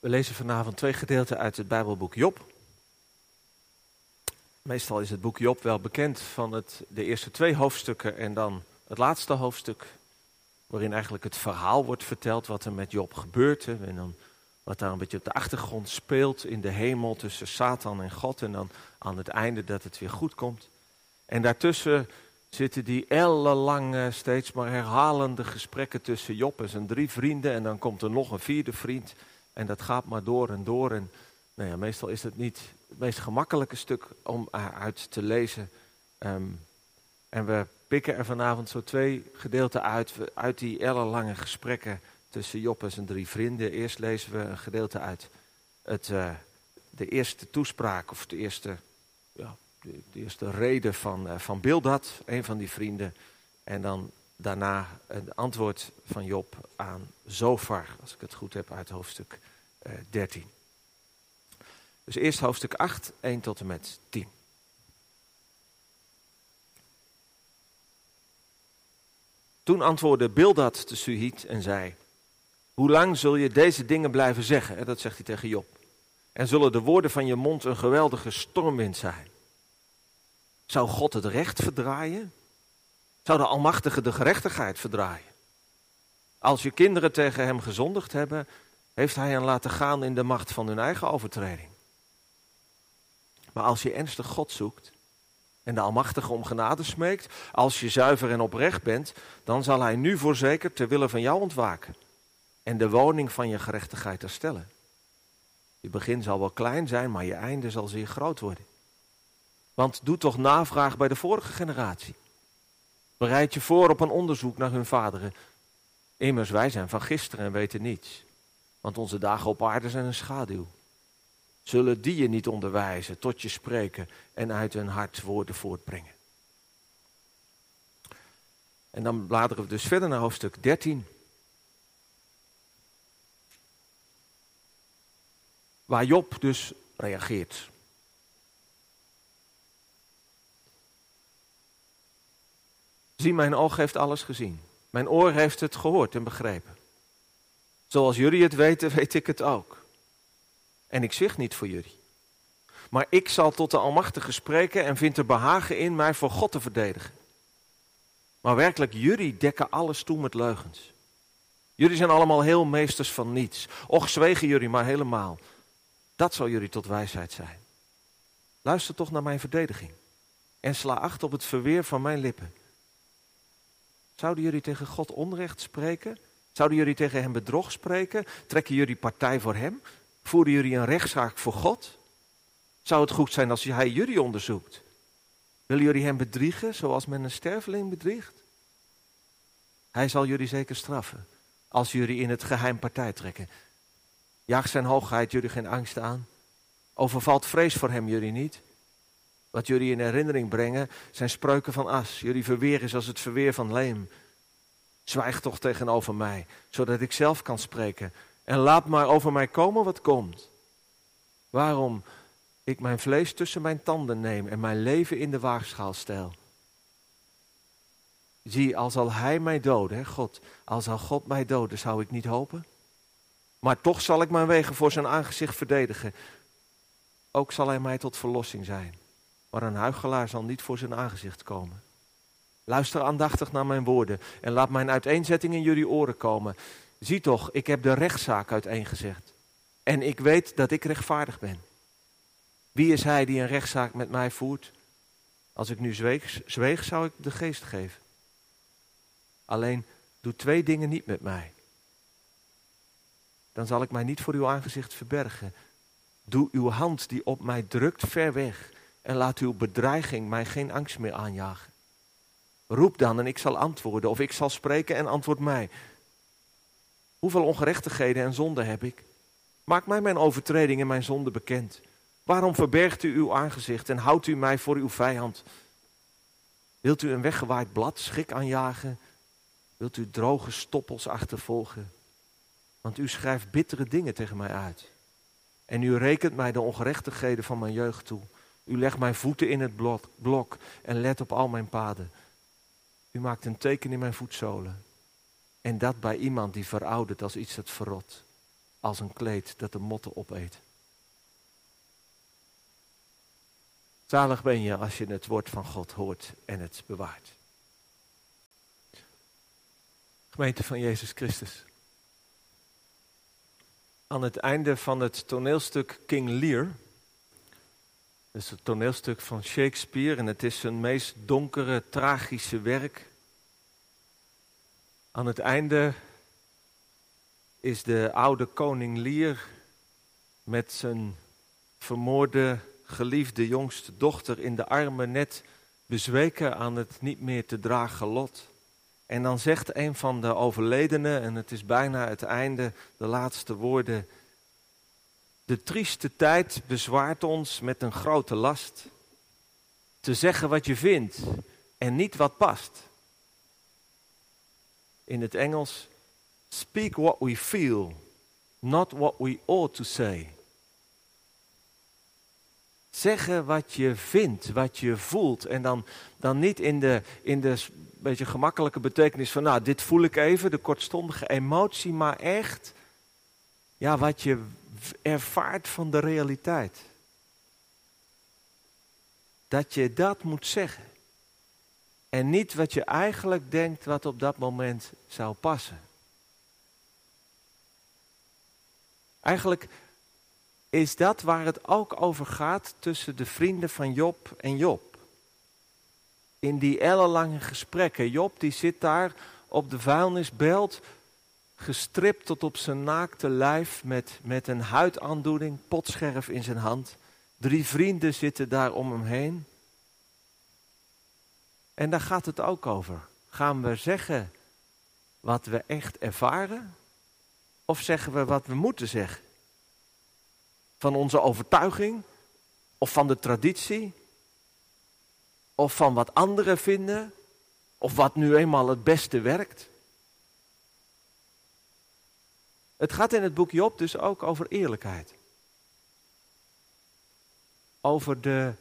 We lezen vanavond twee gedeelten uit het Bijbelboek Job. Meestal is het boek Job wel bekend van het, de eerste twee hoofdstukken en dan het laatste hoofdstuk, waarin eigenlijk het verhaal wordt verteld wat er met Job gebeurt. En dan wat daar een beetje op de achtergrond speelt in de hemel tussen Satan en God. En dan aan het einde dat het weer goed komt. En daartussen zitten die ellenlange, steeds maar herhalende gesprekken tussen Job en zijn drie vrienden. En dan komt er nog een vierde vriend. En dat gaat maar door en door. En nou ja, meestal is het niet het meest gemakkelijke stuk om uit te lezen. Ehm, en we pikken er vanavond zo twee gedeelten uit, uit die ellenlange gesprekken tussen Job en zijn drie vrienden. Eerst lezen we een gedeelte uit het, uh, de eerste toespraak, of de eerste, ja, de, eerste reden van, uh, van Bildad, een van die vrienden. En dan daarna een antwoord van Job aan Zofar, als ik het goed heb, uit hoofdstuk 13. Dus eerst hoofdstuk 8, 1 tot en met 10. Toen antwoordde Bildad de Suhit en zei: Hoe lang zul je deze dingen blijven zeggen? Dat zegt hij tegen Job. En zullen de woorden van je mond een geweldige stormwind zijn? Zou God het recht verdraaien? Zou de Almachtige de gerechtigheid verdraaien? Als je kinderen tegen hem gezondigd hebben, heeft hij hen laten gaan in de macht van hun eigen overtreding. Maar als je ernstig God zoekt en de Almachtige om genade smeekt, als je zuiver en oprecht bent, dan zal hij nu voorzeker ter wille van jou ontwaken en de woning van je gerechtigheid herstellen. Je begin zal wel klein zijn, maar je einde zal zeer groot worden. Want doe toch navraag bij de vorige generatie. Bereid je voor op een onderzoek naar hun vaderen. Immers, wij zijn van gisteren en weten niets. Want onze dagen op aarde zijn een schaduw. Zullen die je niet onderwijzen, tot je spreken en uit hun hart woorden voortbrengen. En dan bladeren we dus verder naar hoofdstuk 13. Waar Job dus reageert. Zie, mijn oog heeft alles gezien. Mijn oor heeft het gehoord en begrepen. Zoals jullie het weten, weet ik het ook. En ik zeg niet voor jullie. Maar ik zal tot de Almachtige spreken en vind er behagen in mij voor God te verdedigen. Maar werkelijk, jullie dekken alles toe met leugens. Jullie zijn allemaal heel meesters van niets. Och, zwegen jullie maar helemaal. Dat zal jullie tot wijsheid zijn. Luister toch naar mijn verdediging. En sla acht op het verweer van mijn lippen. Zouden jullie tegen God onrecht spreken? Zouden jullie tegen hem bedrog spreken? Trekken jullie partij voor hem? Voeren jullie een rechtszaak voor God? Zou het goed zijn als hij jullie onderzoekt? Willen jullie hem bedriegen zoals men een sterveling bedriegt? Hij zal jullie zeker straffen als jullie in het geheim partij trekken. Jaagt zijn hoogheid jullie geen angst aan? Overvalt vrees voor hem jullie niet? Wat jullie in herinnering brengen zijn spreuken van as. Jullie verweer is als het verweer van leem. Zwijg toch tegenover mij, zodat ik zelf kan spreken. En laat maar over mij komen wat komt. Waarom ik mijn vlees tussen mijn tanden neem en mijn leven in de waagschaal stel. Zie, als zal hij mij doden, hè, God, als zal God mij doden, zou ik niet hopen? Maar toch zal ik mijn wegen voor zijn aangezicht verdedigen. Ook zal hij mij tot verlossing zijn. Maar een huichelaar zal niet voor zijn aangezicht komen. Luister aandachtig naar mijn woorden en laat mijn uiteenzetting in jullie oren komen. Zie toch, ik heb de rechtszaak uiteengezegd. En ik weet dat ik rechtvaardig ben. Wie is hij die een rechtszaak met mij voert? Als ik nu zweeg, zweeg zou ik de geest geven. Alleen doe twee dingen niet met mij. Dan zal ik mij niet voor uw aangezicht verbergen. Doe uw hand die op mij drukt ver weg en laat uw bedreiging mij geen angst meer aanjagen. Roep dan en ik zal antwoorden, of ik zal spreken en antwoord mij. Hoeveel ongerechtigheden en zonden heb ik? Maak mij mijn overtreding en mijn zonde bekend. Waarom verbergt u uw aangezicht en houdt u mij voor uw vijand? Wilt u een weggewaaid blad schrik aanjagen? Wilt u droge stoppels achtervolgen? Want u schrijft bittere dingen tegen mij uit. En u rekent mij de ongerechtigheden van mijn jeugd toe. U legt mijn voeten in het blok en let op al mijn paden. U maakt een teken in mijn voetzolen. En dat bij iemand die veroudert als iets dat verrot. als een kleed dat de motten opeten. Zalig ben je als je het woord van God hoort en het bewaart. Gemeente van Jezus Christus. Aan het einde van het toneelstuk King Lear, dus het toneelstuk van Shakespeare en het is zijn meest donkere, tragische werk. Aan het einde is de oude koning Lear met zijn vermoorde geliefde jongste dochter in de armen net bezweken aan het niet meer te dragen lot. En dan zegt een van de overledenen, en het is bijna het einde, de laatste woorden. De trieste tijd bezwaart ons met een grote last. Te zeggen wat je vindt en niet wat past. In het Engels, speak what we feel, not what we ought to say. Zeggen wat je vindt, wat je voelt. En dan, dan niet in de, in de beetje gemakkelijke betekenis van, nou, dit voel ik even, de kortstondige emotie, maar echt ja, wat je ervaart van de realiteit. Dat je dat moet zeggen. En niet wat je eigenlijk denkt wat op dat moment zou passen. Eigenlijk is dat waar het ook over gaat tussen de vrienden van Job en Job. In die ellenlange gesprekken. Job die zit daar op de vuilnisbelt, gestript tot op zijn naakte lijf met, met een huidaandoening, potscherf in zijn hand. Drie vrienden zitten daar om hem heen. En daar gaat het ook over. Gaan we zeggen wat we echt ervaren? Of zeggen we wat we moeten zeggen? van onze overtuiging of van de traditie of van wat anderen vinden of wat nu eenmaal het beste werkt. Het gaat in het boek Job dus ook over eerlijkheid. Over de,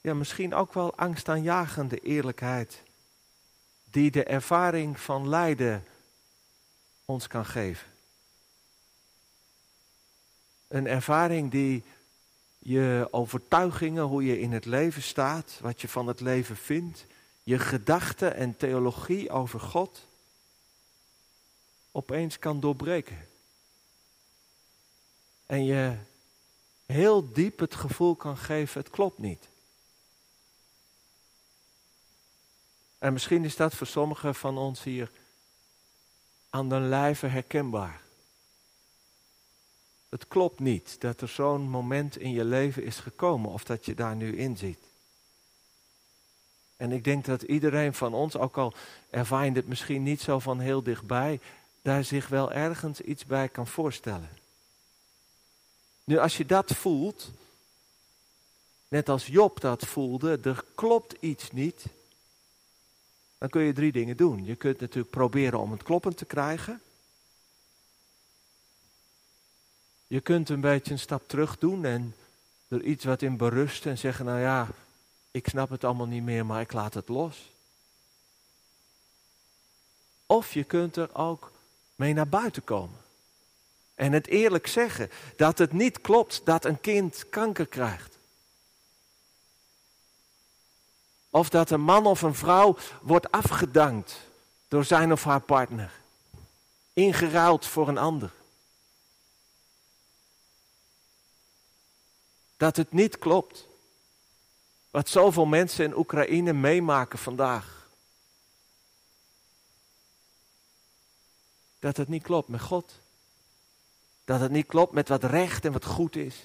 ja, misschien ook wel angstaanjagende eerlijkheid die de ervaring van lijden ons kan geven. Een ervaring die je overtuigingen, hoe je in het leven staat, wat je van het leven vindt, je gedachten en theologie over God opeens kan doorbreken. En je heel diep het gevoel kan geven, het klopt niet. En misschien is dat voor sommigen van ons hier aan de lijve herkenbaar. Het klopt niet dat er zo'n moment in je leven is gekomen of dat je daar nu in ziet. En ik denk dat iedereen van ons, ook al ervaar het misschien niet zo van heel dichtbij, daar zich wel ergens iets bij kan voorstellen. Nu, als je dat voelt, net als Job dat voelde, er klopt iets niet, dan kun je drie dingen doen. Je kunt natuurlijk proberen om het kloppend te krijgen. Je kunt een beetje een stap terug doen en er iets wat in berusten en zeggen, nou ja, ik snap het allemaal niet meer, maar ik laat het los. Of je kunt er ook mee naar buiten komen. En het eerlijk zeggen dat het niet klopt dat een kind kanker krijgt. Of dat een man of een vrouw wordt afgedankt door zijn of haar partner. Ingeruild voor een ander. dat het niet klopt. Wat zoveel mensen in Oekraïne meemaken vandaag. Dat het niet klopt met God. Dat het niet klopt met wat recht en wat goed is.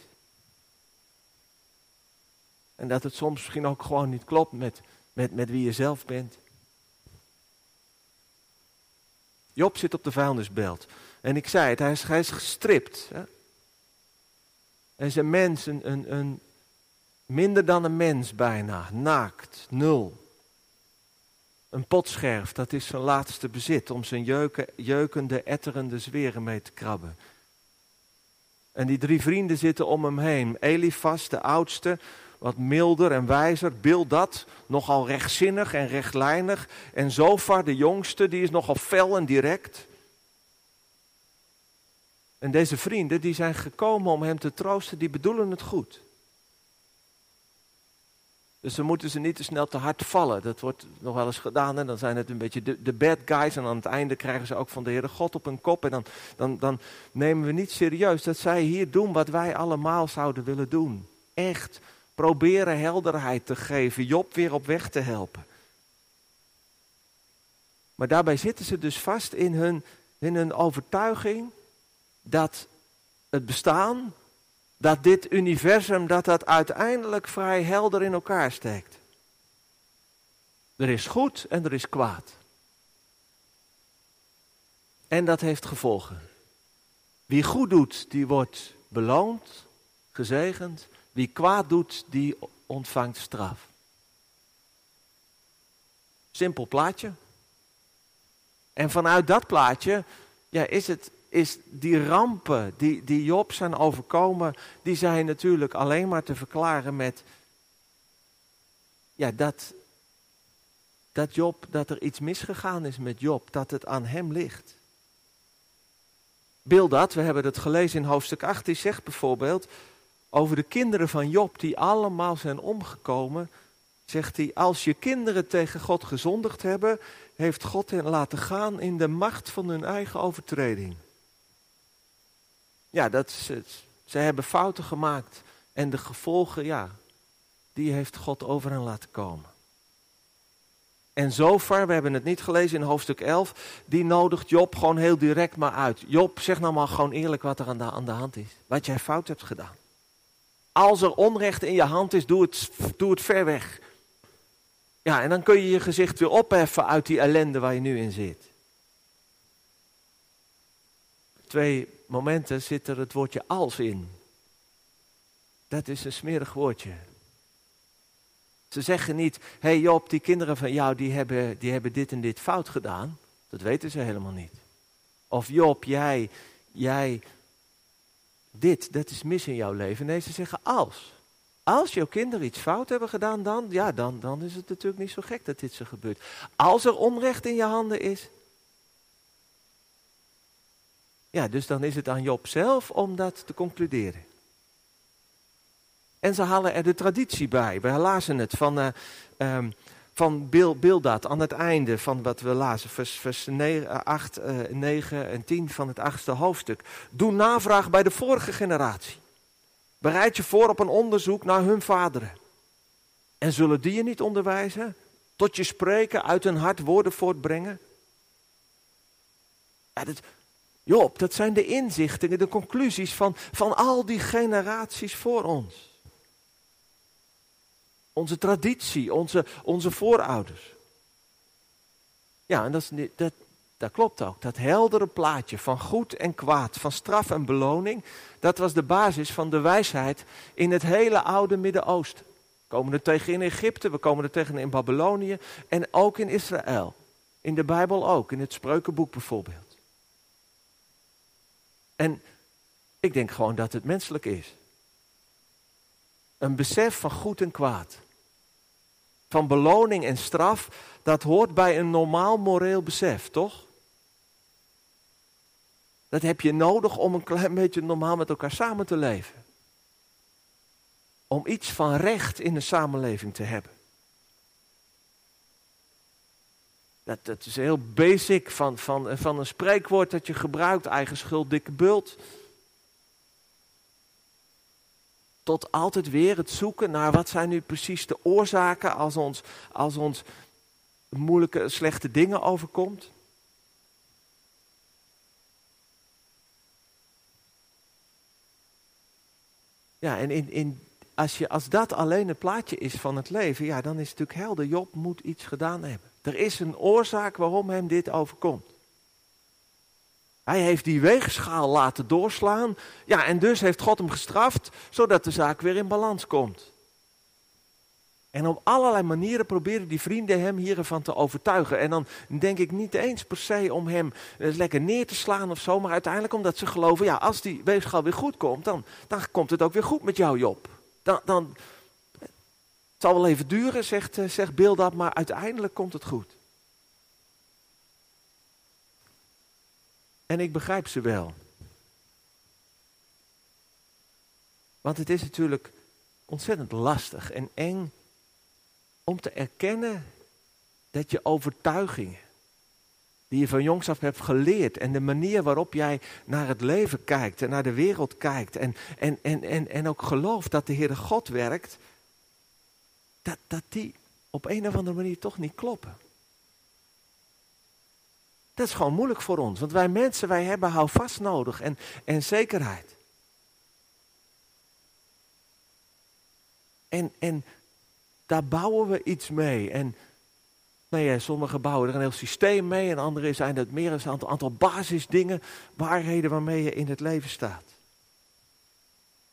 En dat het soms misschien ook gewoon niet klopt met, met, met wie je zelf bent. Job zit op de vuilnisbelt. En ik zei het, hij is, hij is gestript. Hè? Zijn mens, een, een, een, minder dan een mens bijna, naakt, nul. Een potscherf, dat is zijn laatste bezit om zijn jeuken, jeukende, etterende zweren mee te krabben. En die drie vrienden zitten om hem heen. Elifas, de oudste, wat milder en wijzer. Bildad, nogal rechtzinnig en rechtlijnig. En Zofar, de jongste, die is nogal fel en direct. En deze vrienden die zijn gekomen om hem te troosten, die bedoelen het goed. Dus we moeten ze niet te snel te hard vallen. Dat wordt nog wel eens gedaan. En dan zijn het een beetje de, bad guys. En aan het einde krijgen ze ook van de Heere God op hun kop. En dan, dan, dan nemen we niet serieus dat zij hier doen wat wij allemaal zouden willen doen. Echt proberen helderheid te geven. Job weer op weg te helpen. Maar daarbij zitten ze dus vast in hun, in hun overtuiging dat het bestaan dat dit universum, dat dat uiteindelijk vrij helder in elkaar steekt. Er is goed en er is kwaad. En dat heeft gevolgen. Wie goed doet, die wordt beloond, gezegend. Wie kwaad doet, die ontvangt straf. Simpel plaatje. En vanuit dat plaatje ja, is het is die rampen die, die Job zijn overkomen, die zijn natuurlijk alleen maar te verklaren met ja, dat, dat Job, dat er iets misgegaan is met Job, dat het aan hem ligt. Bildad, we hebben het gelezen in hoofdstuk 8, die zegt bijvoorbeeld over de kinderen van Job die allemaal zijn omgekomen, zegt hij, als je kinderen tegen God gezondigd hebben, heeft God hen laten gaan in de macht van hun eigen overtreding. Ja, dat is het. Ze hebben fouten gemaakt. En de gevolgen, ja, die heeft God over hen laten komen. En zover, we hebben het niet gelezen in hoofdstuk 11, die nodigt Job gewoon heel direct maar uit. Job, zeg nou maar gewoon eerlijk wat er aan de, aan de hand is. Wat jij fout hebt gedaan. Als er onrecht in je hand is, doe het, doe het ver weg. Ja, en dan kun je je gezicht weer opheffen uit die ellende waar je nu in zit. Twee momenten zit er het woordje als in. Dat is een smerig woordje. Ze zeggen niet, hé hey Job, die kinderen van jou die hebben, die hebben dit en dit fout gedaan. Dat weten ze helemaal niet. Of Job, jij, jij, dit, dat is mis in jouw leven. Nee, ze zeggen als. Als jouw kinderen iets fout hebben gedaan, dan, ja, dan, dan is het natuurlijk niet zo gek dat dit zo gebeurt. Als er onrecht in je handen is, ja, dus dan is het aan Job zelf om dat te concluderen. En ze halen er de traditie bij. We lazen het van, uh, van Bildad aan het einde van wat we lazen, vers, vers 9, 8, uh, 9 en 10 van het achtste hoofdstuk. Doe navraag bij de vorige generatie. Bereid je voor op een onderzoek naar hun vaderen. En zullen die je niet onderwijzen? Tot je spreken, uit hun hart woorden voortbrengen? Ja, Job, dat zijn de inzichtingen, de conclusies van, van al die generaties voor ons. Onze traditie, onze, onze voorouders. Ja, en dat, dat, dat klopt ook. Dat heldere plaatje van goed en kwaad, van straf en beloning, dat was de basis van de wijsheid in het hele oude Midden-Oosten. We komen er tegen in Egypte, we komen er tegen in Babylonië en ook in Israël. In de Bijbel ook, in het Spreukenboek bijvoorbeeld. En ik denk gewoon dat het menselijk is. Een besef van goed en kwaad. Van beloning en straf, dat hoort bij een normaal moreel besef, toch? Dat heb je nodig om een klein beetje normaal met elkaar samen te leven. Om iets van recht in de samenleving te hebben. Dat, is heel basic van, van, van een spreekwoord dat je gebruikt, eigen schuld, dikke bult. Tot altijd weer het zoeken naar wat zijn nu precies de oorzaken als ons, als ons moeilijke, slechte dingen overkomt. Ja, en in, in, als, je, als dat alleen het plaatje is van het leven, ja, dan is het natuurlijk helder. Job moet iets gedaan hebben. Er is een oorzaak waarom hem dit overkomt. Hij heeft die weegschaal laten doorslaan. Ja, en dus heeft God hem gestraft, zodat de zaak weer in balans komt. En op allerlei manieren proberen die vrienden hem hiervan te overtuigen. En dan denk ik niet eens per se om hem eh, lekker neer te slaan of zo, maar uiteindelijk omdat ze geloven, ja, als die weegschaal weer goed komt, dan, dan komt het ook weer goed met jou, Job. Dan, dan, het zal wel even duren, zegt, eh, zegt Bildad, maar uiteindelijk komt het goed. En ik begrijp ze wel. Want het is natuurlijk ontzettend lastig en eng om te erkennen dat je overtuigingen, die je van jongs af hebt geleerd en de manier waarop jij naar het leven kijkt en naar de wereld kijkt en, en, en, en, en ook gelooft dat de Heere God werkt, dat, dat die op een of andere manier toch niet kloppen. Dat is gewoon moeilijk voor ons, want wij mensen, wij hebben houvast nodig en, en zekerheid. En, en daar bouwen we iets mee. En nou ja, sommige bouwen er een heel systeem mee en andere zijn het meer een aantal, aantal basisdingen, waarheden waarmee je in het leven staat.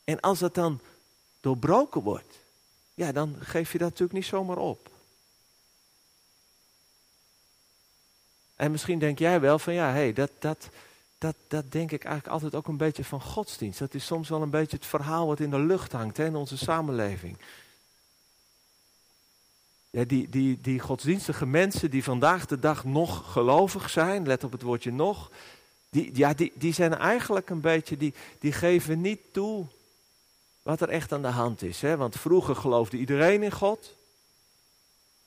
En als dat dan doorbroken wordt, ja, dan geef je dat natuurlijk niet zomaar op. En misschien denk jij wel van ja, hey, dat, dat, dat, dat denk ik eigenlijk altijd ook een beetje van godsdienst. Dat is soms wel een beetje het verhaal wat in de lucht hangt hè, in onze samenleving. Ja, die, die, die godsdienstige mensen die vandaag de dag nog gelovig zijn, let op het woordje nog, die, ja, die, die zijn eigenlijk een beetje, die, die geven niet toe wat er echt aan de hand is. Hè? Want vroeger geloofde iedereen in God.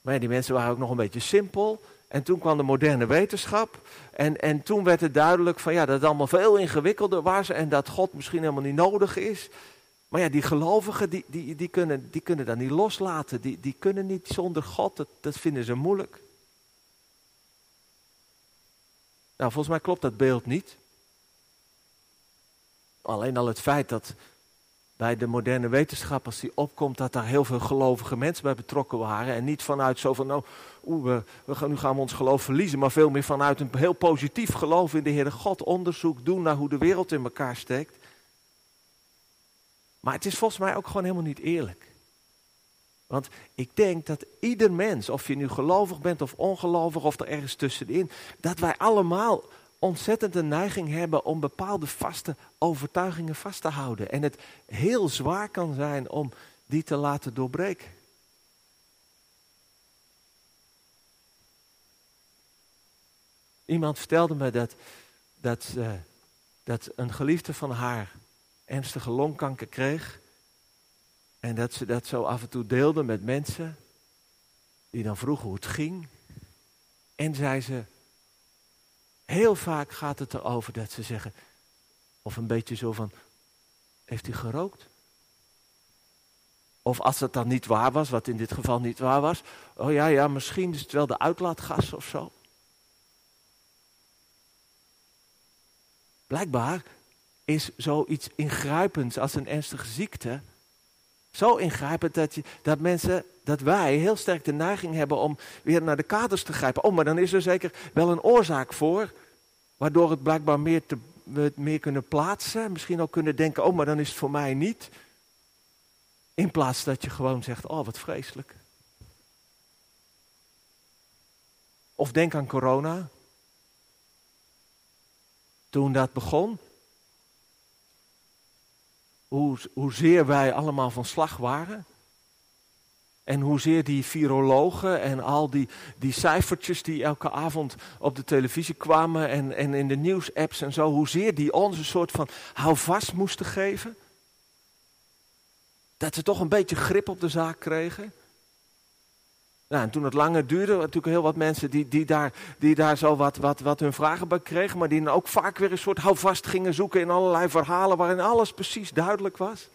Maar ja, die mensen waren ook nog een beetje simpel. En toen kwam de moderne wetenschap. En, en toen werd het duidelijk van ja, dat het allemaal veel ingewikkelder was. En dat God misschien helemaal niet nodig is. Maar ja, die gelovigen, die, die, die, kunnen, die kunnen dat niet loslaten. Die, die kunnen niet zonder God, dat, dat vinden ze moeilijk. Nou, volgens mij klopt dat beeld niet. Alleen al het feit dat bij de moderne wetenschap, als die opkomt, dat daar heel veel gelovige mensen bij betrokken waren. En niet vanuit zo van, nou, we, we gaan, nu gaan we ons geloof verliezen, maar veel meer vanuit een heel positief geloof in de Heere God. Onderzoek doen naar hoe de wereld in elkaar steekt. Maar het is volgens mij ook gewoon helemaal niet eerlijk. Want ik denk dat ieder mens, of je nu gelovig bent of ongelovig of er ergens tussenin, dat wij allemaal ontzettend een neiging hebben om bepaalde vaste overtuigingen vast te houden. En het heel zwaar kan zijn om die te laten doorbreken. Iemand vertelde me dat, dat, uh, dat een geliefde van haar ernstige longkanker kreeg. En dat ze dat zo af en toe deelde met mensen. Die dan vroegen hoe het ging. En zei ze, heel vaak gaat het erover dat ze zeggen, of een beetje zo van, heeft u gerookt? Of als dat dan niet waar was, wat in dit geval niet waar was, oh ja, ja, misschien is het wel de uitlaatgas of zo. Blijkbaar is zoiets ingrijpends als een ernstige ziekte. Zo ingrijpend dat, je, dat mensen, dat wij heel sterk de neiging hebben om weer naar de kaders te grijpen. Oh, maar dan is er zeker wel een oorzaak voor, waardoor het blijkbaar meer te, we het meer kunnen plaatsen. Misschien ook kunnen denken, oh, maar dan is het voor mij niet. In plaats dat je gewoon zegt, oh, wat vreselijk. Of denk aan corona. Toen dat begon, hoe, hoezeer wij allemaal van slag waren. En hoezeer die virologen en al die, die cijfertjes die elke avond op de televisie kwamen en, en in de nieuwsapps en zo, hoezeer die ons een soort van houvast moesten geven. Dat ze toch een beetje grip op de zaak kregen. Nou, en toen het langer duurde, natuurlijk heel wat mensen die, die, daar, die daar zo wat, wat, wat hun vragen bij kregen, maar die dan ook vaak weer een soort houvast gingen zoeken in allerlei verhalen waarin alles precies duidelijk was.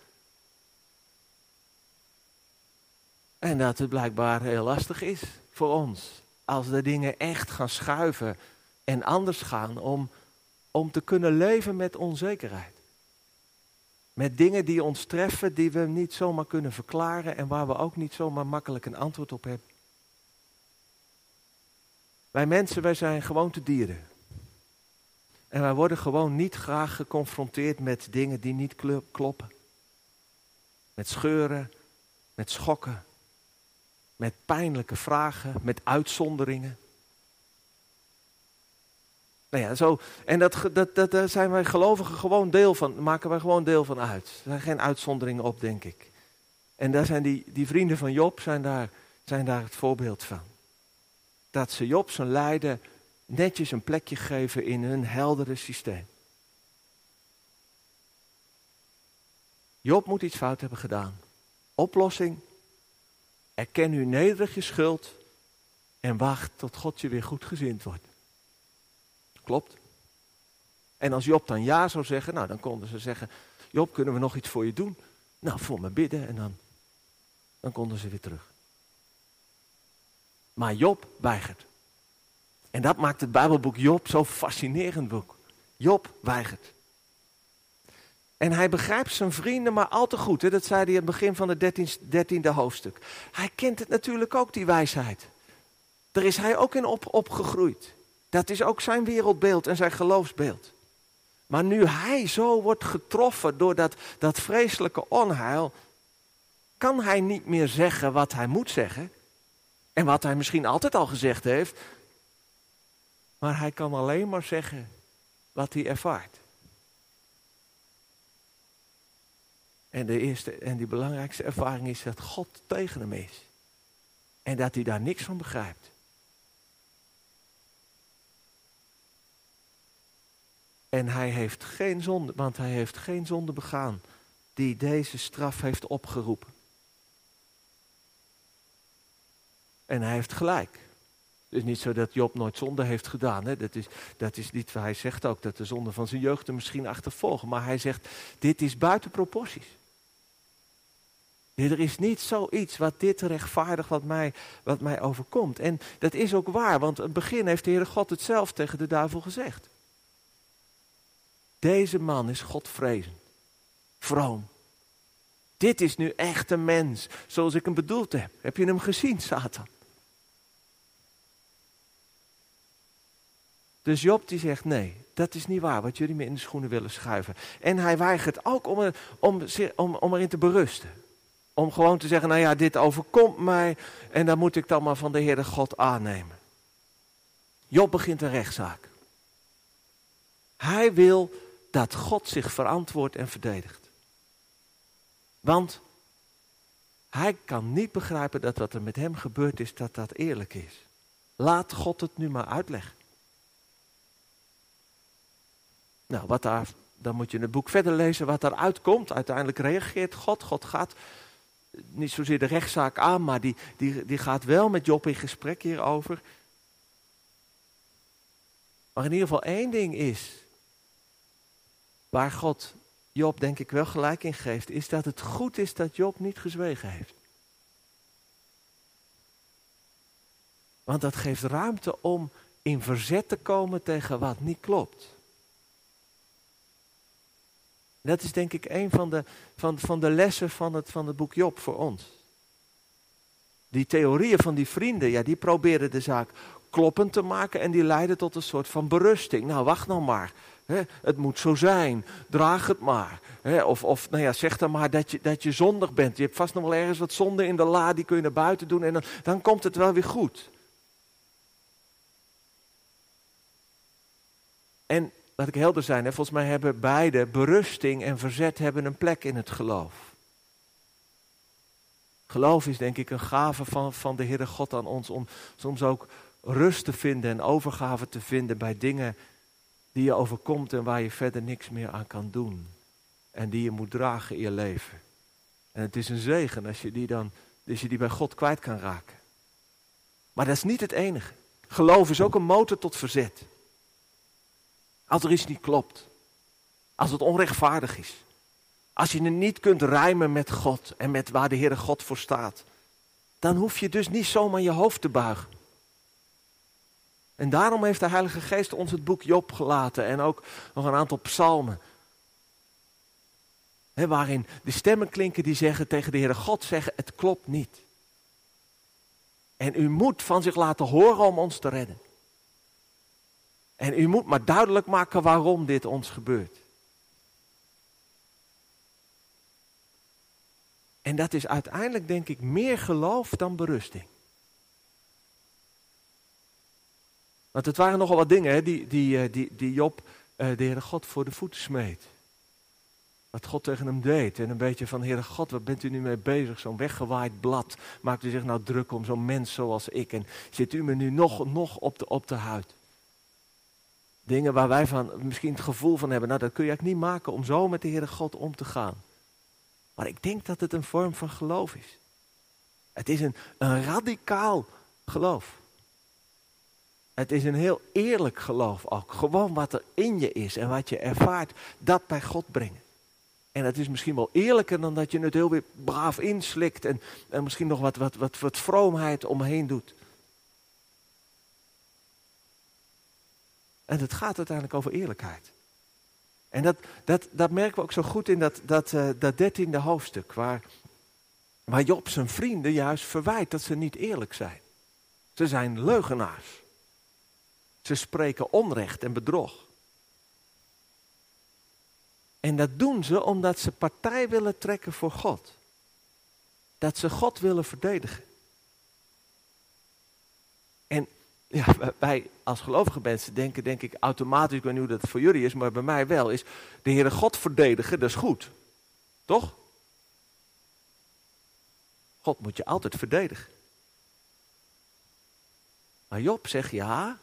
En dat het blijkbaar heel lastig is voor ons als de dingen echt gaan schuiven en anders gaan om, om te kunnen leven met onzekerheid. Met dingen die ons treffen, die we niet zomaar kunnen verklaren en waar we ook niet zomaar makkelijk een antwoord op hebben. Wij mensen, wij zijn gewoontedieren. En wij worden gewoon niet graag geconfronteerd met dingen die niet kloppen. Met scheuren, met schokken, met pijnlijke vragen, met uitzonderingen. Nou zo, en dat, dat, dat, daar zijn wij gelovigen gewoon deel van, maken wij gewoon deel van uit. Er zijn geen uitzonderingen op, denk ik. En daar zijn die, die vrienden van Job zijn daar, zijn daar het voorbeeld van dat ze Job zijn lijden netjes een plekje geven in hun heldere systeem. Job moet iets fout hebben gedaan. Oplossing. Erken u nederig je schuld en wacht tot God je weer goed gezind wordt. Klopt. En als Job dan ja zou zeggen, nou dan konden ze zeggen, Job kunnen we nog iets voor je doen? Nou, voor me bidden en dan, dan konden ze weer terug. Maar Job weigert. En dat maakt het Bijbelboek Job zo'n fascinerend boek. Job weigert. En hij begrijpt zijn vrienden maar al te goed. Hè? Dat zei hij in het begin van het dertiende hoofdstuk. Hij kent het natuurlijk ook, die wijsheid. Daar is hij ook in op, opgegroeid. Dat is ook zijn wereldbeeld en zijn geloofsbeeld. Maar nu hij zo wordt getroffen door dat, dat vreselijke onheil, kan hij niet meer zeggen wat hij moet zeggen. En wat hij misschien altijd al gezegd heeft. Maar hij kan alleen maar zeggen wat hij ervaart. En de eerste en die belangrijkste ervaring is dat God tegen hem is. En dat hij daar niks van begrijpt. En hij heeft geen zonde, want hij heeft geen zonde begaan die deze straf heeft opgeroepen. En hij heeft gelijk. Het is niet zo dat Job nooit zonde heeft gedaan. Hè? Dat, is, dat is niet, hij zegt ook dat de zonde van zijn jeugd er misschien achtervolgen. Maar hij zegt, dit is buiten proporties. Er is niet zoiets wat dit rechtvaardig wat mij, wat mij overkomt. En dat is ook waar, want in het begin heeft de Heere God het zelf tegen de duivel gezegd. Deze man is Godvrezend, vroom. Dit is nu echt een mens, zoals ik hem bedoeld heb. Heb je hem gezien, Satan? Dus Job die zegt, nee, dat is niet waar wat jullie me in de schoenen willen schuiven. En hij weigert ook om, om, om, om erin te berusten. Om gewoon te zeggen, nou ja, dit overkomt mij en dan moet ik dan maar van de Heere God aannemen. Job begint een rechtszaak. Hij wil dat God zich verantwoordt en verdedigt. Want hij kan niet begrijpen dat wat er met hem gebeurd is, dat dat eerlijk is. Laat God het nu maar uitleggen. Nou, wat daar, dan moet je het boek verder lezen wat daaruit komt. Uiteindelijk reageert God. God gaat niet zozeer de rechtszaak aan, maar die, die, die gaat wel met Job in gesprek hierover. Maar in ieder geval één ding is, waar God Job denk ik wel gelijk in geeft, is dat het goed is dat Job niet gezwegen heeft. Want dat geeft ruimte om in verzet te komen tegen wat niet klopt. Dat is denk ik een van de, van, van de lessen van het, van het boek Job voor ons. Die theorieën van die vrienden, ja, die proberen de zaak kloppend te maken en die leiden tot een soort van berusting. Nou, wacht nou maar. het moet zo zijn. Draag het maar. of, of nou ja, zeg dan maar dat je, dat je zondig bent. Je hebt vast nog wel ergens wat zonde in de la, die kun je naar buiten doen en dan, dan komt het wel weer goed. En laat ik helder zijn, hè, volgens mij hebben beide berusting en verzet hebben een plek in het geloof. Geloof is denk ik een gave van, van de Heere God aan ons om soms ook rust te vinden en overgave te vinden bij dingen die je overkomt en waar je verder niks meer aan kan doen. En die je moet dragen in je leven. En het is een zegen als je die dan, als je die bij God kwijt kan raken. Maar dat is niet het enige. Geloof is ook een motor tot verzet. Als er iets niet klopt. Als het onrechtvaardig is. Als je het niet kunt rijmen met God en met waar de Heere God voor staat. Dan hoef je dus niet zomaar je hoofd te buigen. En daarom heeft de Heilige Geest ons het boek Job gelaten en ook nog een aantal psalmen. waarin de stemmen klinken die zeggen tegen de Heere God zeggen, het klopt niet. En u moet van zich laten horen om ons te redden. En u moet maar duidelijk maken waarom dit ons gebeurt. En dat is uiteindelijk, denk ik, meer geloof dan berusting. Want het waren nogal wat dingen hè, die, die, eh, die, die Job uh, de Heere God voor de voeten smeet. Wat God tegen hem deed. En een beetje van, Heere God, wat bent u nu mee bezig? Zo'n weggewaaid blad. Maakt u zich nou druk om zo'n mens zoals ik? En zit u me nu nog, nog op, de, op de huid? Dingen waar wij van misschien het gevoel van hebben, nou dat kun je eigenlijk niet maken om zo met de Heere God om te gaan. Maar ik denk dat het een vorm van geloof is. Het is een, een radicaal geloof. Het is een heel eerlijk geloof ook. Gewoon wat er in je is en wat je ervaart, dat bij God brengen. En het is misschien wel eerlijker dan dat je het heel weer braaf inslikt en, en misschien nog wat, wat, wat, wat vroomheid omheen doet. En het gaat uiteindelijk over eerlijkheid. En dat, dat, dat merken we ook zo goed in dat, dat, uh, dat dertiende hoofdstuk, waar, waar Job zijn vrienden juist verwijt dat ze niet eerlijk zijn. Ze zijn leugenaars. Ze spreken onrecht en bedrog. En dat doen ze omdat ze partij willen trekken voor God. Dat ze God willen verdedigen. En ja, wij als gelovige mensen denken, denk ik automatisch, ik weet niet hoe dat voor jullie is, maar bij mij wel, is de Heere God verdedigen, dat is goed. Toch? God moet je altijd verdedigen. Maar Job zegt ja,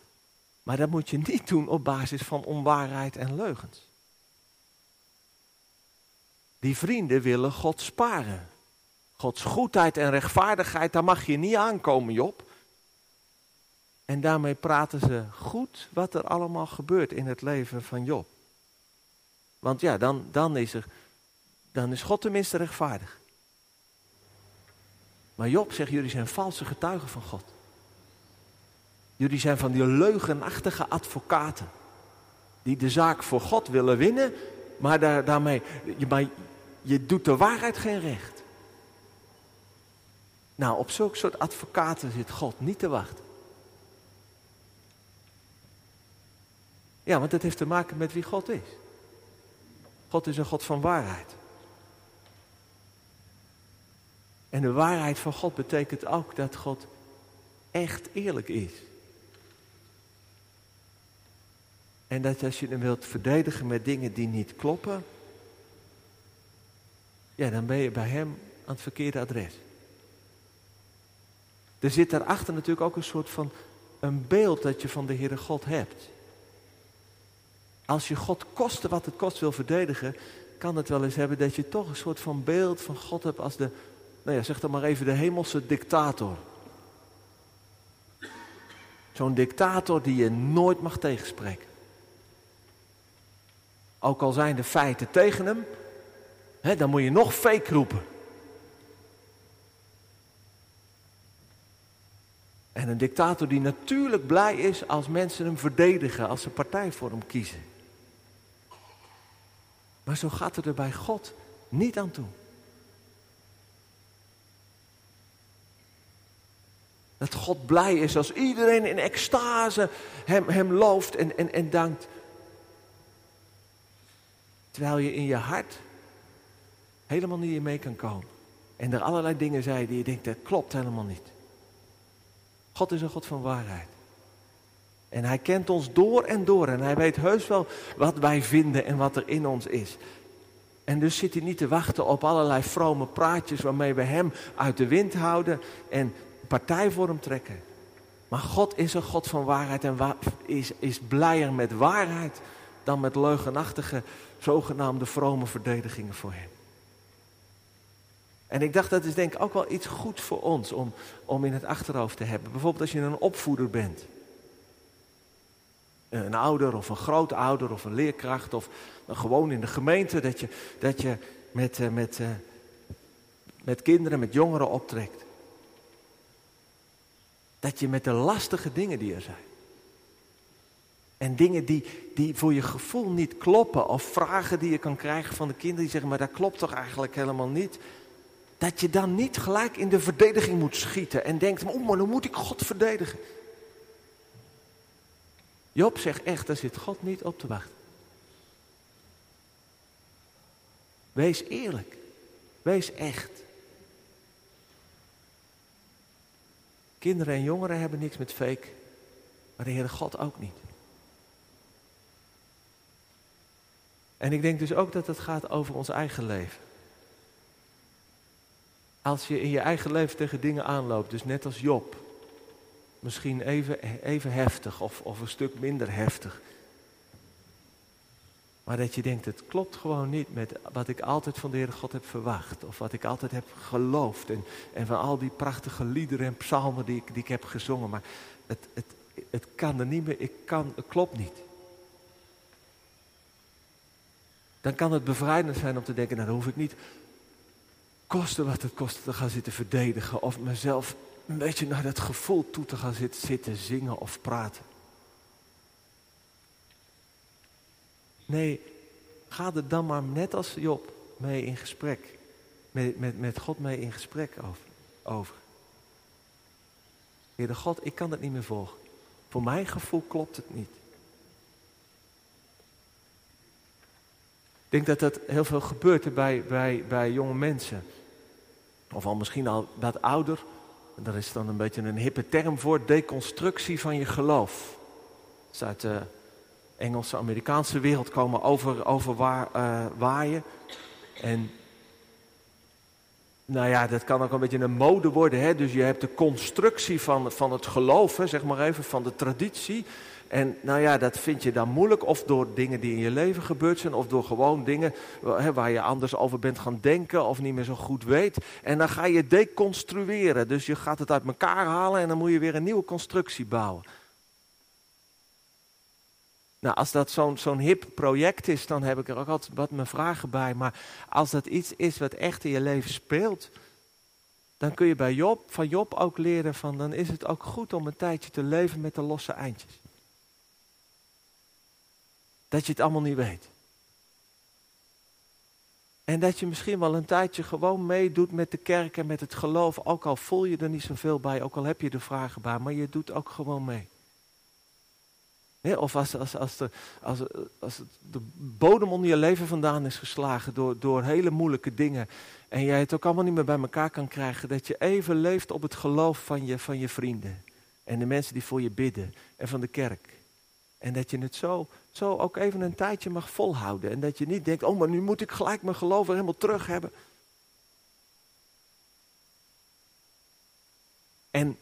maar dat moet je niet doen op basis van onwaarheid en leugens. Die vrienden willen God sparen. Gods goedheid en rechtvaardigheid, daar mag je niet aankomen, Job. En daarmee praten ze goed wat er allemaal gebeurt in het leven van Job. Want ja, dan, dan, is, er, dan is God tenminste rechtvaardig. Maar Job zegt, jullie zijn valse getuigen van God. Jullie zijn van die leugenachtige advocaten. Die de zaak voor God willen winnen, maar daar, daarmee, je, je doet de waarheid geen recht. Nou, op zulke soort advocaten zit God niet te wachten. Ja, want het heeft te maken met wie God is. God is een God van waarheid. En de waarheid van God betekent ook dat God echt eerlijk is. En dat als je hem wilt verdedigen met dingen die niet kloppen, ja, dan ben je bij hem aan het verkeerde adres. Er zit daarachter natuurlijk ook een soort van een beeld dat je van de Heere God hebt. Als je God koste wat het kost wil verdedigen, kan het wel eens hebben dat je toch een soort van beeld van God hebt als de, nou ja, zeg dan maar even de hemelse dictator. Zo'n dictator die je nooit mag tegenspreken. Ook al zijn de feiten tegen hem, hè, dan moet je nog fake roepen. En een dictator die natuurlijk blij is als mensen hem verdedigen, als ze partij voor hem kiezen. Maar zo gaat het er bij God niet aan toe. Dat God blij is als iedereen in extase hem, hem looft en, en, en dankt. Terwijl je in je hart helemaal niet in mee kan komen. En er allerlei dingen zei die je denkt, dat klopt helemaal niet. God is een God van waarheid. En hij kent ons door en door. En hij weet heus wel wat wij vinden en wat er in ons is. En dus zit hij niet te wachten op allerlei vrome praatjes waarmee we hem uit de wind houden en partij voor hem trekken. Maar God is een God van waarheid en is, is blijer met waarheid dan met leugenachtige, zogenaamde vrome verdedigingen voor hem. En ik dacht, dat is denk ik ook wel iets goed voor ons om, om in het achterhoofd te hebben. Bijvoorbeeld als je een opvoeder bent. Een ouder of een grootouder of een leerkracht of gewoon in de gemeente. Dat je, dat je met, eh, met, eh, met kinderen, met jongeren optrekt. Dat je met de lastige dingen die er zijn. En dingen die, die voor je gevoel niet kloppen. Of vragen die je kan krijgen van de kinderen die zeggen, maar dat klopt toch eigenlijk helemaal niet. Dat je dan niet gelijk in de verdediging moet schieten en denkt, oh maar dan moet ik God verdedigen. Job zegt echt, daar zit God niet op te wachten. Wees eerlijk. Wees echt. Kinderen en jongeren hebben niks met fake, maar de Heere God ook niet. En ik denk dus ook dat het gaat over ons eigen leven. Als je in je eigen leven tegen dingen aanloopt, dus net als Job, misschien even, even heftig of, of een stuk minder heftig. Maar dat je denkt, het klopt gewoon niet met wat ik altijd van de Heere God heb verwacht. Of wat ik altijd heb geloofd. En, en van al die prachtige liederen en psalmen die ik, die ik heb gezongen. Maar het, het, het kan er niet meer, ik kan, het klopt niet. Dan kan het bevrijdend zijn om te denken, nou dan hoef ik niet kosten wat het kost te gaan zitten verdedigen. Of mezelf een beetje naar dat gevoel toe te gaan zitten, zingen of praten. Nee, ga er dan maar net als Job mee in gesprek. Met, met, met God mee in gesprek over. over. Heer de God, ik kan het niet meer volgen. Voor mijn gevoel klopt het niet. Ik denk dat dat heel veel gebeurt bij, bij, bij jonge mensen. Of al misschien al wat ouder. Daar is dan een beetje een hippe term voor. Deconstructie van je geloof. Is uit de Engelse, Amerikaanse wereld komen over, over waar, uh, waaien. En nou ja, dat kan ook een beetje een mode worden. Hè? Dus je hebt de constructie van, van het geloof, hè, zeg maar even, van de traditie. En nou ja, dat vind je dan moeilijk. Of door dingen die in je leven gebeurd zijn. Of door gewoon dingen hè, waar je anders over bent gaan denken. Of niet meer zo goed weet. En dan ga je deconstrueren. Dus je gaat het uit elkaar halen. En dan moet je weer een nieuwe constructie bouwen. Nou, als dat zo'n zo'n hip project is, dan heb ik er ook altijd wat mijn vragen bij. Maar als dat iets is wat echt in je leven speelt, dan kun je bij Job, van Job ook leren van, dan is het ook goed om een tijdje te leven met de losse eindjes. Dat je het allemaal niet weet. En dat je misschien wel een tijdje gewoon meedoet met de kerk en met het geloof, ook al voel je er niet zoveel bij, ook al heb je er vragen bij, maar je doet ook gewoon mee of als, als, als, de, als, als de bodem onder je leven vandaan is geslagen door, door hele moeilijke dingen. En jij het ook allemaal niet meer bij elkaar kan krijgen. Dat je even leeft op het geloof van je, van je vrienden. En de mensen die voor je bidden. En van de kerk. En dat je het zo, zo ook even een tijdje mag volhouden. En dat je niet denkt, oh maar nu moet ik gelijk mijn geloof helemaal terug hebben. En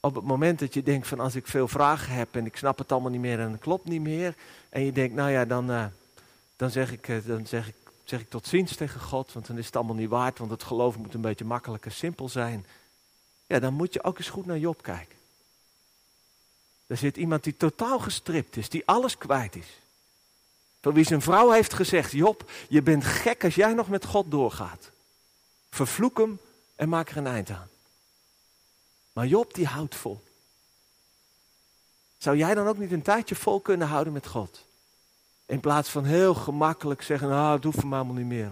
op het moment dat je denkt van als ik veel vragen heb en ik snap het allemaal niet meer en het klopt niet meer. En je denkt, nou ja, dan, uh, dan, zeg, ik, uh, dan zeg, ik, zeg ik tot ziens tegen God, want dan is het allemaal niet waard, want het geloof moet een beetje makkelijk en simpel zijn. Ja, dan moet je ook eens goed naar Job kijken. Er zit iemand die totaal gestript is, die alles kwijt is. Van wie zijn vrouw heeft gezegd, Job, je bent gek als jij nog met God doorgaat. Vervloek hem en maak er een eind aan. Maar Job die houdt vol. Zou jij dan ook niet een tijdje vol kunnen houden met God? In plaats van heel gemakkelijk zeggen, nou, het hoeft me allemaal niet meer.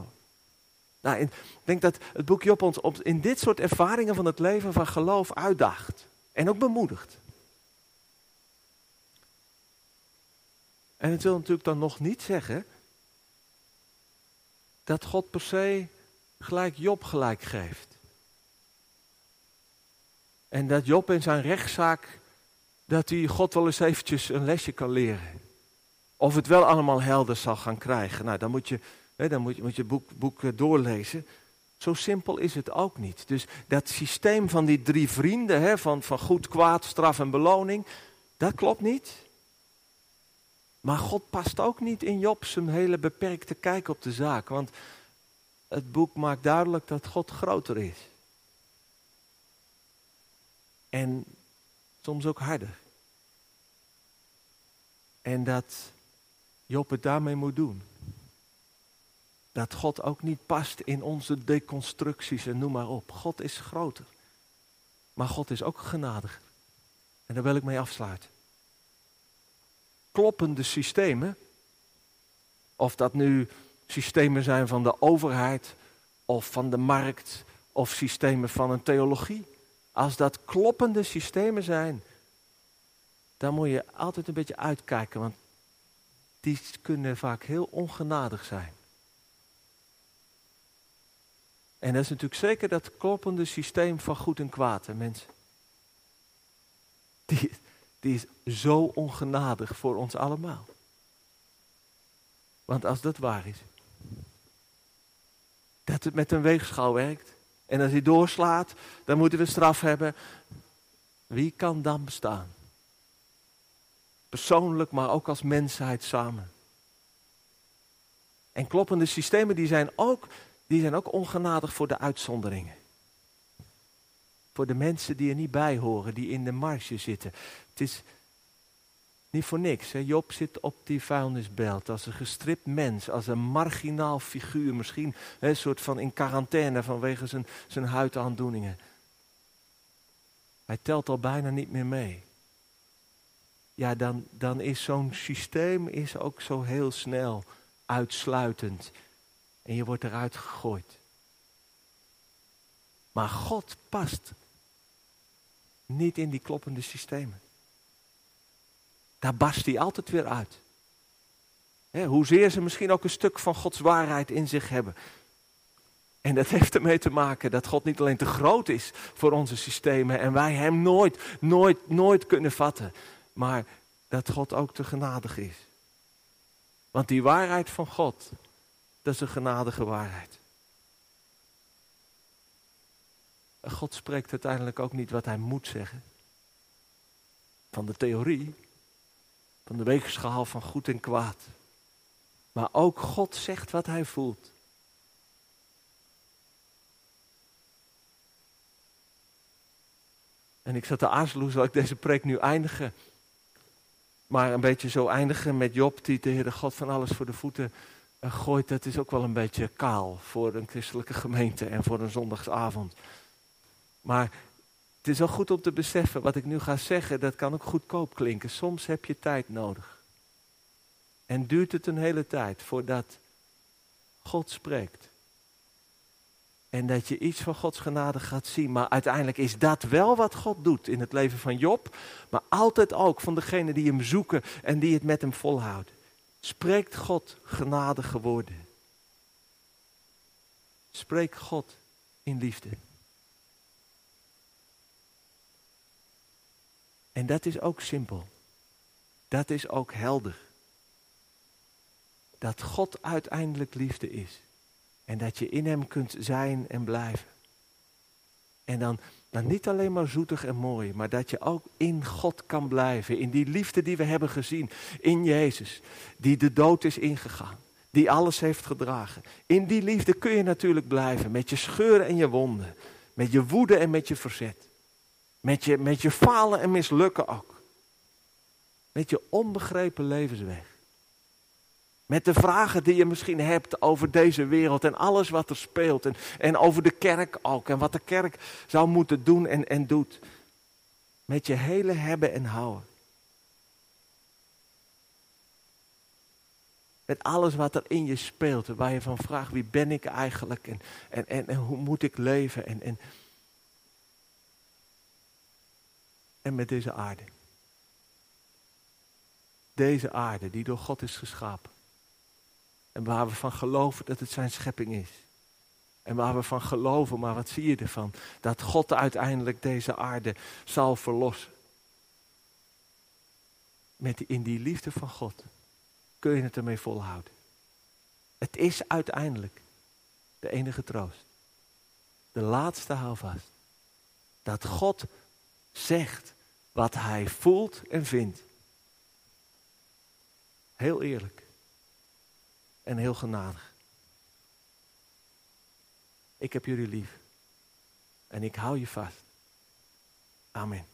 Nou, ik denk dat het boek Job ons in dit soort ervaringen van het leven van geloof uitdaagt. En ook bemoedigt. En het wil natuurlijk dan nog niet zeggen dat God per se gelijk Job gelijk geeft. En dat Job in zijn rechtszaak, dat hij God wel eens eventjes een lesje kan leren. Of het wel allemaal helder zal gaan krijgen. Nou, dan moet je, hè, dan moet je, moet je boek, boek eh, doorlezen. Zo simpel is het ook niet. Dus dat systeem van die drie vrienden, hè, van, van goed, kwaad, straf en beloning, dat klopt niet. Maar God past ook niet in Job zijn hele beperkte kijk op de zaak. Want het boek maakt duidelijk dat God groter is. En soms ook harder. En dat Job het daarmee moet doen. Dat God ook niet past in onze deconstructies en noem maar op. God is groter. Maar God is ook genadig. En daar wil ik mee afsluiten. Kloppende systemen, of dat nu systemen zijn van de overheid, of van de markt, of systemen van een theologie als dat kloppende systemen zijn, dan moet je altijd een beetje uitkijken, want die kunnen vaak heel ongenadig zijn. En dat is natuurlijk zeker dat kloppende systeem van goed en kwaad, hè, mensen. Die, die is zo ongenadig voor ons allemaal. Want als dat waar is, dat het met een weegschaal werkt, en als hij doorslaat, dan moeten we straf hebben. Wie kan dan bestaan? Persoonlijk, maar ook als mensheid samen. En kloppende systemen die zijn, ook, die zijn ook ongenadig voor de uitzonderingen. Voor de mensen die er niet bij horen, die in de marge zitten. Het is niet voor niks. Hè? Job zit op die vuilnisbelt als een gestript mens, als een marginaal figuur. Misschien hè, een soort van in quarantaine vanwege zijn, zijn huidaandoeningen. Hij telt al bijna niet meer mee. Ja, dan, dan is zo'n systeem is ook zo heel snel uitsluitend. En je wordt eruit gegooid. Maar God past niet in die kloppende systemen. Daar barst hij altijd weer uit. Hoezeer ze misschien ook een stuk van Gods waarheid in zich hebben. En dat heeft ermee te maken dat God niet alleen te groot is voor onze systemen en wij Hem nooit, nooit, nooit kunnen vatten. Maar dat God ook te genadig is. Want die waarheid van God, dat is een genadige waarheid. God spreekt uiteindelijk ook niet wat hij moet zeggen. Van de theorie, van de weegschaal van goed en kwaad. Maar ook God zegt wat hij voelt. En ik zat te aarzelen, hoe zal ik deze preek nu eindigen? Maar een beetje zo eindigen met Job, die de Heere God van alles voor de voeten eh, gooit, dat is ook wel een beetje kaal voor een christelijke gemeente en voor een zondagsavond. Maar het is wel goed om te beseffen, wat ik nu ga zeggen, dat kan ook goedkoop klinken. Soms heb je tijd nodig. En duurt het een hele tijd voordat God spreekt. En dat je iets van Gods genade gaat zien. Maar uiteindelijk is dat wel wat God doet in het leven van Job. Maar altijd ook van degenen die hem zoeken en die het met hem volhouden. Spreekt God genadige woorden. Spreek God in liefde. En dat is ook simpel. Dat is ook helder. Dat God uiteindelijk liefde is. En dat je in Hem kunt zijn en blijven. En dan, dan niet alleen maar zoetig en mooi, maar dat je ook in God kan blijven. In die liefde die we hebben gezien. In Jezus, die de dood is ingegaan. Die alles heeft gedragen. In die liefde kun je natuurlijk blijven. Met je scheuren en je wonden. Met je woede en met je verzet. Met je, met je falen en mislukken ook. Met je onbegrepen levensweg. Met de vragen die je misschien hebt over deze wereld en alles wat er speelt. En, en over de kerk ook. En wat de kerk zou moeten doen en, en doet. Met je hele hebben en houden. Met alles wat er in je speelt. Waar je van vraagt, wie ben ik eigenlijk? En, en, en, en hoe moet ik leven? En, en, en met deze aarde. Deze aarde die door God is geschapen. En waar we van geloven dat het zijn schepping is. En waar we van geloven, maar wat zie je ervan? Dat God uiteindelijk deze aarde zal verlossen. Met in die liefde van God kun je het ermee volhouden. Het is uiteindelijk de enige troost. De laatste houvast. Dat God zegt wat hij voelt en vindt. Heel eerlijk en heel genadig. Ik heb jullie lief en ik hou je vast. Amen.